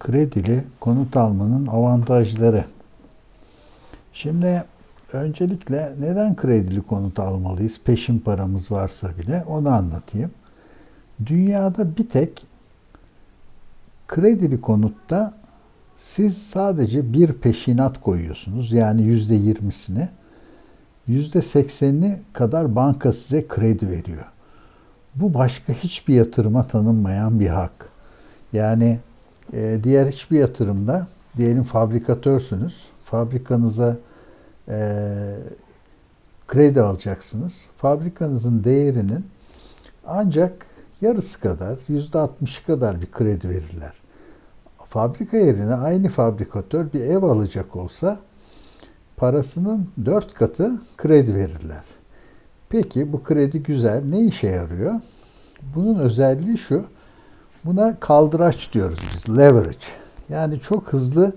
kredili konut almanın avantajları. Şimdi öncelikle neden kredili konut almalıyız? Peşin paramız varsa bile onu anlatayım. Dünyada bir tek kredili konutta siz sadece bir peşinat koyuyorsunuz. Yani yüzde yirmisini. Yüzde seksenini kadar banka size kredi veriyor. Bu başka hiçbir yatırıma tanınmayan bir hak. Yani e, diğer hiçbir yatırımda diyelim fabrikatörsünüz. Fabrikanıza e, kredi alacaksınız. Fabrikanızın değerinin ancak yarısı kadar, yüzde altmışı kadar bir kredi verirler. Fabrika yerine aynı fabrikatör bir ev alacak olsa parasının dört katı kredi verirler. Peki bu kredi güzel. Ne işe yarıyor? Bunun özelliği şu. Buna kaldıraç diyoruz biz. Leverage. Yani çok hızlı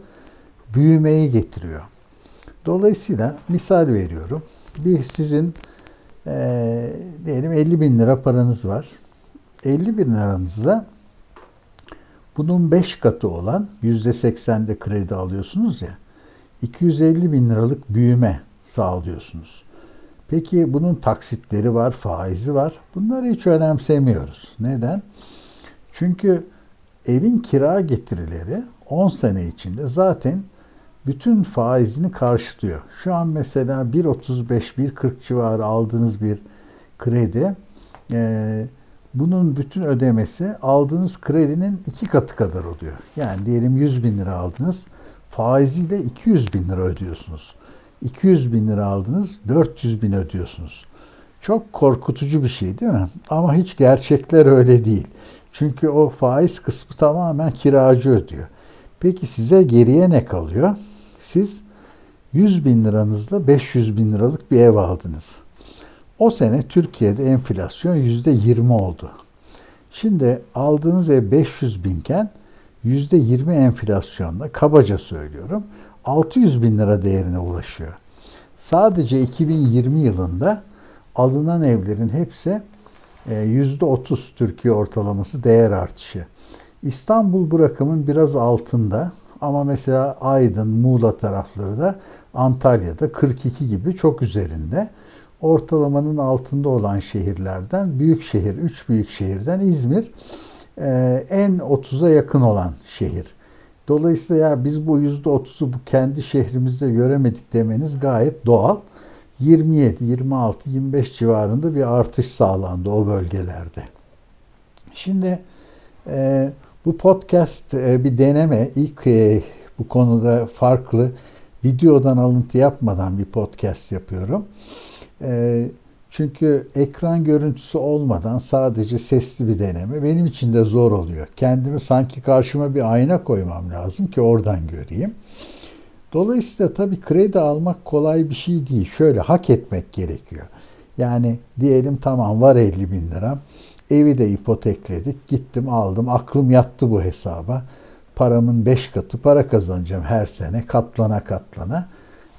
büyümeyi getiriyor. Dolayısıyla misal veriyorum. Bir sizin e, diyelim 50 bin lira paranız var. 50 bin liranızla bunun 5 katı olan %80'de kredi alıyorsunuz ya. 250 bin liralık büyüme sağlıyorsunuz. Peki bunun taksitleri var, faizi var. Bunları hiç önemsemiyoruz. Neden? Çünkü evin kira getirileri 10 sene içinde zaten bütün faizini karşılıyor. Şu an mesela 1.35-1.40 civarı aldığınız bir kredi e, bunun bütün ödemesi aldığınız kredinin iki katı kadar oluyor. Yani diyelim 100 bin lira aldınız faiziyle 200 bin lira ödüyorsunuz. 200 bin lira aldınız 400 bin ödüyorsunuz. Çok korkutucu bir şey değil mi? Ama hiç gerçekler öyle değil. Çünkü o faiz kısmı tamamen kiracı ödüyor. Peki size geriye ne kalıyor? Siz 100 bin liranızla 500 bin liralık bir ev aldınız. O sene Türkiye'de enflasyon %20 oldu. Şimdi aldığınız ev 500 binken %20 enflasyonla kabaca söylüyorum 600 bin lira değerine ulaşıyor. Sadece 2020 yılında alınan evlerin hepsi %30 e, Türkiye ortalaması değer artışı. İstanbul bu rakamın biraz altında ama mesela Aydın, Muğla tarafları da Antalya'da 42 gibi çok üzerinde. Ortalamanın altında olan şehirlerden büyük şehir, 3 büyük şehirden İzmir e, en 30'a yakın olan şehir. Dolayısıyla ya biz bu %30'u bu kendi şehrimizde göremedik demeniz gayet doğal. 27, 26, 25 civarında bir artış sağlandı o bölgelerde. Şimdi e, bu podcast e, bir deneme. İlk e, bu konuda farklı videodan alıntı yapmadan bir podcast yapıyorum. E, çünkü ekran görüntüsü olmadan sadece sesli bir deneme benim için de zor oluyor. Kendimi sanki karşıma bir ayna koymam lazım ki oradan göreyim. Dolayısıyla tabii kredi almak kolay bir şey değil. Şöyle hak etmek gerekiyor. Yani diyelim tamam var 50 bin lira. Evi de ipotekledik. Gittim aldım. Aklım yattı bu hesaba. Paramın 5 katı para kazanacağım her sene katlana katlana.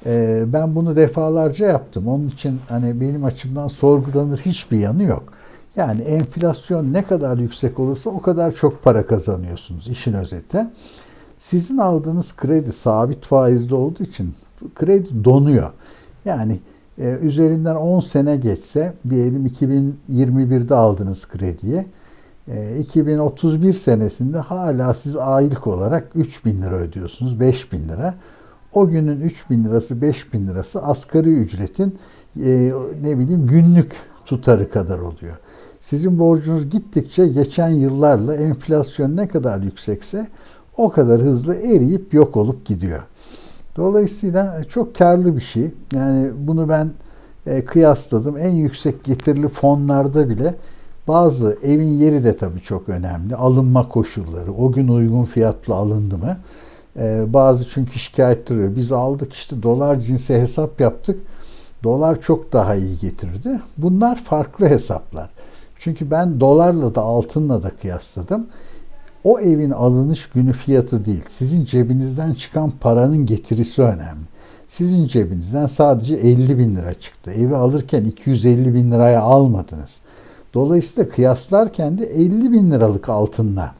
Ee, ben bunu defalarca yaptım. Onun için hani benim açımdan sorgulanır hiçbir yanı yok. Yani enflasyon ne kadar yüksek olursa o kadar çok para kazanıyorsunuz işin özeti. Sizin aldığınız kredi sabit faizli olduğu için kredi donuyor. Yani e, üzerinden 10 sene geçse diyelim 2021'de aldığınız krediyi e, 2031 senesinde hala siz aylık olarak 3 bin lira ödüyorsunuz 5 bin lira. O günün 3 bin lirası 5 bin lirası asgari ücretin e, ne bileyim günlük tutarı kadar oluyor. Sizin borcunuz gittikçe geçen yıllarla enflasyon ne kadar yüksekse o kadar hızlı eriyip yok olup gidiyor. Dolayısıyla çok karlı bir şey. Yani bunu ben e, kıyasladım. En yüksek getirili fonlarda bile bazı evin yeri de tabii çok önemli. Alınma koşulları, o gün uygun fiyatla alındı mı? E, bazı çünkü şikayet ediyor. Biz aldık işte dolar cinsi hesap yaptık. Dolar çok daha iyi getirdi. Bunlar farklı hesaplar. Çünkü ben dolarla da altınla da kıyasladım o evin alınış günü fiyatı değil, sizin cebinizden çıkan paranın getirisi önemli. Sizin cebinizden sadece 50 bin lira çıktı. Evi alırken 250 bin liraya almadınız. Dolayısıyla kıyaslarken de 50 bin liralık altınla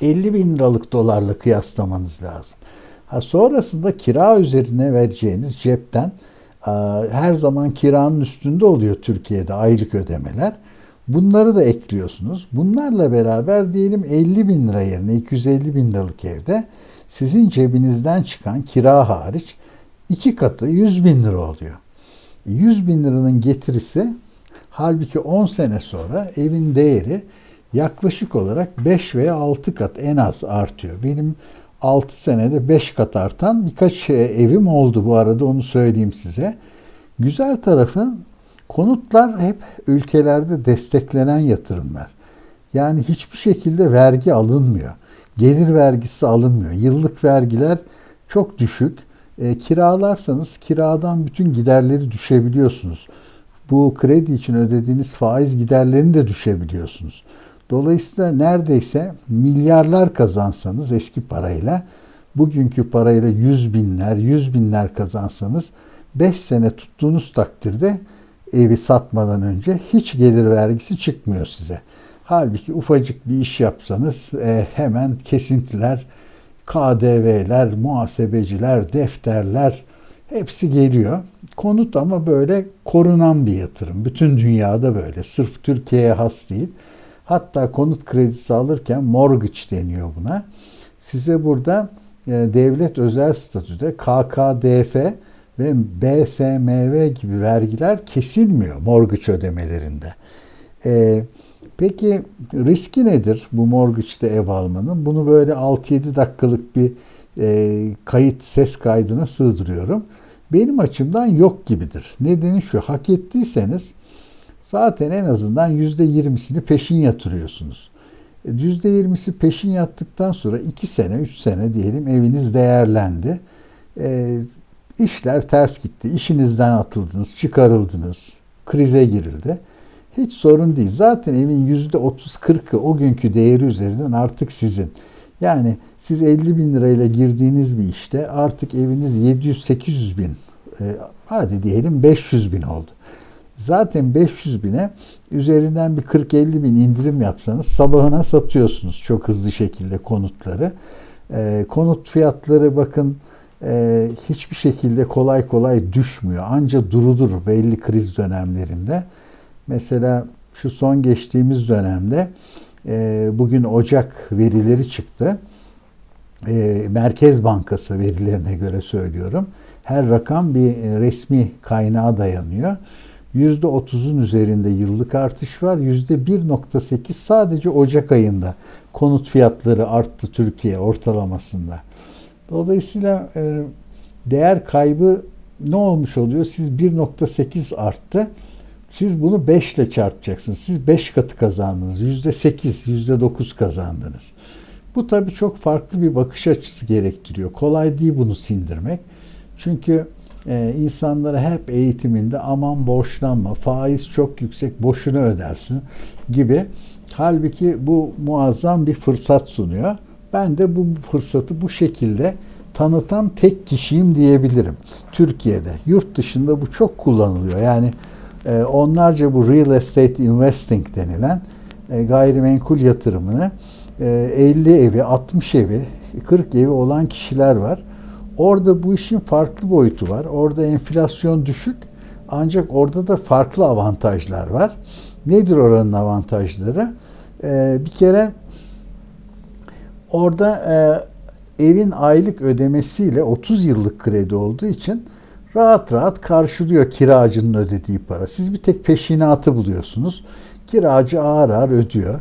50 bin liralık dolarla kıyaslamanız lazım. Ha, sonrasında kira üzerine vereceğiniz cepten her zaman kiranın üstünde oluyor Türkiye'de aylık ödemeler. Bunları da ekliyorsunuz. Bunlarla beraber diyelim 50 bin lira yerine 250 bin liralık evde sizin cebinizden çıkan kira hariç iki katı 100 bin lira oluyor. 100 bin liranın getirisi halbuki 10 sene sonra evin değeri yaklaşık olarak 5 veya 6 kat en az artıyor. Benim 6 senede 5 kat artan birkaç evim oldu bu arada onu söyleyeyim size. Güzel tarafı konutlar hep ülkelerde desteklenen yatırımlar. Yani hiçbir şekilde vergi alınmıyor. Gelir vergisi alınmıyor. Yıllık vergiler çok düşük. E, kiralarsanız kiradan bütün giderleri düşebiliyorsunuz. Bu kredi için ödediğiniz faiz giderlerini de düşebiliyorsunuz. Dolayısıyla neredeyse milyarlar kazansanız eski parayla, bugünkü parayla yüz binler, yüz binler kazansanız 5 sene tuttuğunuz takdirde evi satmadan önce hiç gelir vergisi çıkmıyor size. Halbuki ufacık bir iş yapsanız e, hemen kesintiler, KDV'ler, muhasebeciler, defterler hepsi geliyor. Konut ama böyle korunan bir yatırım. Bütün dünyada böyle. Sırf Türkiye'ye has değil. Hatta konut kredisi alırken mortgage deniyor buna. Size burada e, devlet özel statüde KKDF ve BSMV gibi vergiler kesilmiyor mortgage ödemelerinde. E, peki riski nedir bu mortgage'de ev almanın? Bunu böyle 6-7 dakikalık bir e, kayıt ses kaydına sığdırıyorum. Benim açımdan yok gibidir. Nedeni şu hak ettiyseniz zaten en azından %20'sini peşin yatırıyorsunuz. %20'si e, peşin yattıktan sonra 2 sene, 3 sene diyelim eviniz değerlendi. E, işler ters gitti. İşinizden atıldınız, çıkarıldınız, krize girildi. Hiç sorun değil. Zaten evin %30-40'ı o günkü değeri üzerinden artık sizin. Yani siz 50 bin lirayla girdiğiniz bir işte artık eviniz 700-800 bin, e, hadi diyelim 500 bin oldu. Zaten 500 bine üzerinden bir 40-50 bin indirim yapsanız sabahına satıyorsunuz çok hızlı şekilde konutları. E, konut fiyatları bakın e, hiçbir şekilde kolay kolay düşmüyor. Anca durulur belli kriz dönemlerinde. Mesela şu son geçtiğimiz dönemde e, bugün Ocak verileri çıktı. E, Merkez Bankası verilerine göre söylüyorum. Her rakam bir e, resmi kaynağa dayanıyor. %30'un üzerinde yıllık artış var. %1.8 sadece Ocak ayında konut fiyatları arttı Türkiye ortalamasında. Dolayısıyla e, değer kaybı ne olmuş oluyor? Siz 1.8 arttı. Siz bunu 5 ile çarpacaksınız. Siz 5 katı kazandınız. %8, %9 kazandınız. Bu tabii çok farklı bir bakış açısı gerektiriyor. Kolay değil bunu sindirmek. Çünkü e, insanlara hep eğitiminde aman borçlanma, faiz çok yüksek, boşuna ödersin gibi. Halbuki bu muazzam bir fırsat sunuyor. Ben de bu fırsatı bu şekilde tanıtan tek kişiyim diyebilirim. Türkiye'de. Yurt dışında bu çok kullanılıyor. Yani e, onlarca bu real estate investing denilen e, gayrimenkul yatırımını e, 50 evi, 60 evi, 40 evi olan kişiler var. Orada bu işin farklı boyutu var. Orada enflasyon düşük ancak orada da farklı avantajlar var. Nedir oranın avantajları? Ee, bir kere orada e, evin aylık ödemesiyle 30 yıllık kredi olduğu için rahat rahat karşılıyor kiracının ödediği para. Siz bir tek peşinatı buluyorsunuz. Kiracı ağır ağır ödüyor.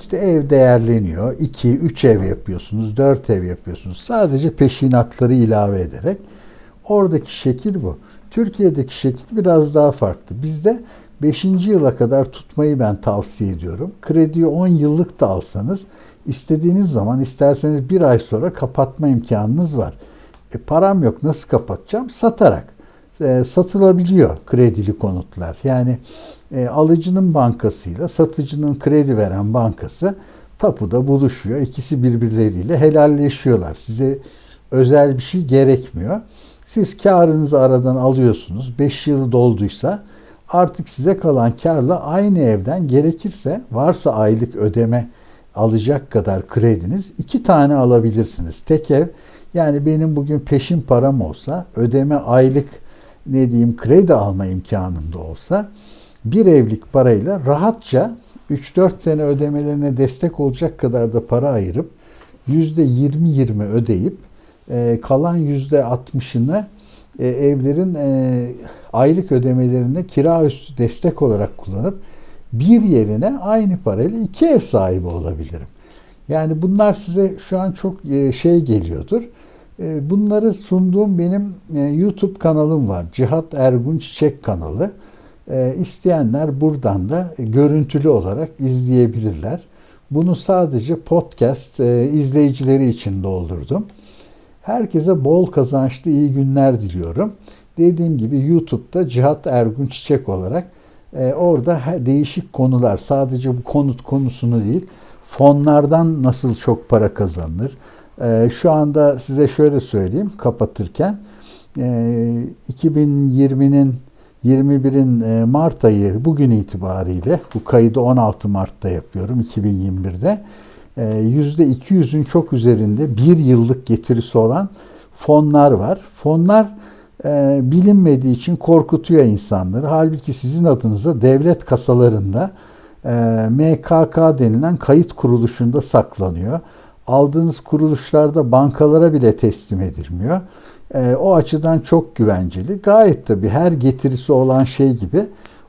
İşte ev değerleniyor. 2, 3 ev yapıyorsunuz, 4 ev yapıyorsunuz. Sadece peşinatları ilave ederek. Oradaki şekil bu. Türkiye'deki şekil biraz daha farklı. Bizde 5. yıla kadar tutmayı ben tavsiye ediyorum. Krediyi 10 yıllık da alsanız istediğiniz zaman isterseniz bir ay sonra kapatma imkanınız var. E, param yok nasıl kapatacağım? Satarak. E, satılabiliyor kredili konutlar. Yani e, alıcının bankasıyla satıcının kredi veren bankası tapuda buluşuyor. İkisi birbirleriyle helalleşiyorlar. Size özel bir şey gerekmiyor. Siz karınızı aradan alıyorsunuz. 5 yıl dolduysa artık size kalan karla aynı evden gerekirse varsa aylık ödeme alacak kadar krediniz iki tane alabilirsiniz. Tek ev yani benim bugün peşin param olsa ödeme aylık ne diyeyim kredi alma imkanım da olsa bir evlik parayla rahatça 3-4 sene ödemelerine destek olacak kadar da para ayırıp %20-20 ödeyip e, kalan %60'ını e, evlerin e, aylık ödemelerine kira üstü destek olarak kullanıp bir yerine aynı parayla iki ev sahibi olabilirim. Yani bunlar size şu an çok e, şey geliyordur. E, bunları sunduğum benim e, YouTube kanalım var. Cihat Ergun Çiçek kanalı. İsteyenler buradan da görüntülü olarak izleyebilirler. Bunu sadece podcast izleyicileri için doldurdum. Herkese bol kazançlı iyi günler diliyorum. Dediğim gibi YouTube'da Cihat Ergun Çiçek olarak e, orada değişik konular sadece bu konut konusunu değil fonlardan nasıl çok para kazanılır. E, şu anda size şöyle söyleyeyim kapatırken e, 2020'nin 21'in e, Mart ayı bugün itibariyle bu kaydı 16 Mart'ta yapıyorum 2021'de %200'ün e, çok üzerinde bir yıllık getirisi olan fonlar var. Fonlar e, bilinmediği için korkutuyor insanları. Halbuki sizin adınıza devlet kasalarında e, MKK denilen kayıt kuruluşunda saklanıyor. Aldığınız kuruluşlarda bankalara bile teslim edilmiyor. E, o açıdan çok güvenceli. Gayet tabi her getirisi olan şey gibi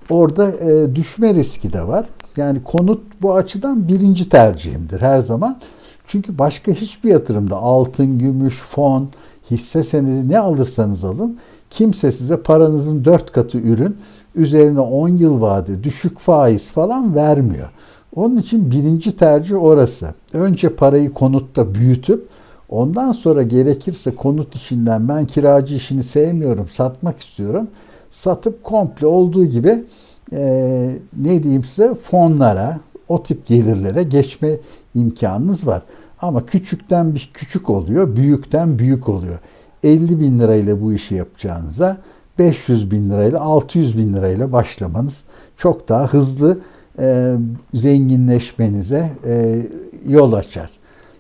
orada e, düşme riski de var. Yani konut bu açıdan birinci tercihimdir her zaman. Çünkü başka hiçbir yatırımda altın, gümüş, fon, hisse senedi ne alırsanız alın kimse size paranızın dört katı ürün üzerine 10 yıl vade düşük faiz falan vermiyor. Onun için birinci tercih orası. Önce parayı konutta büyütüp ondan sonra gerekirse konut işinden ben kiracı işini sevmiyorum satmak istiyorum. Satıp komple olduğu gibi e, ne diyeyim size fonlara o tip gelirlere geçme imkanınız var. Ama küçükten bir küçük oluyor, büyükten büyük oluyor. 50 bin lirayla bu işi yapacağınıza 500 bin lirayla 600 bin lirayla başlamanız çok daha hızlı e, zenginleşmenize e, yol açar.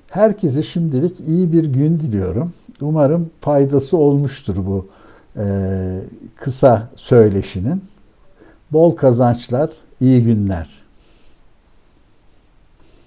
Herkese şimdilik iyi bir gün diliyorum. Umarım faydası olmuştur bu e, kısa söyleşinin. Bol kazançlar, iyi günler.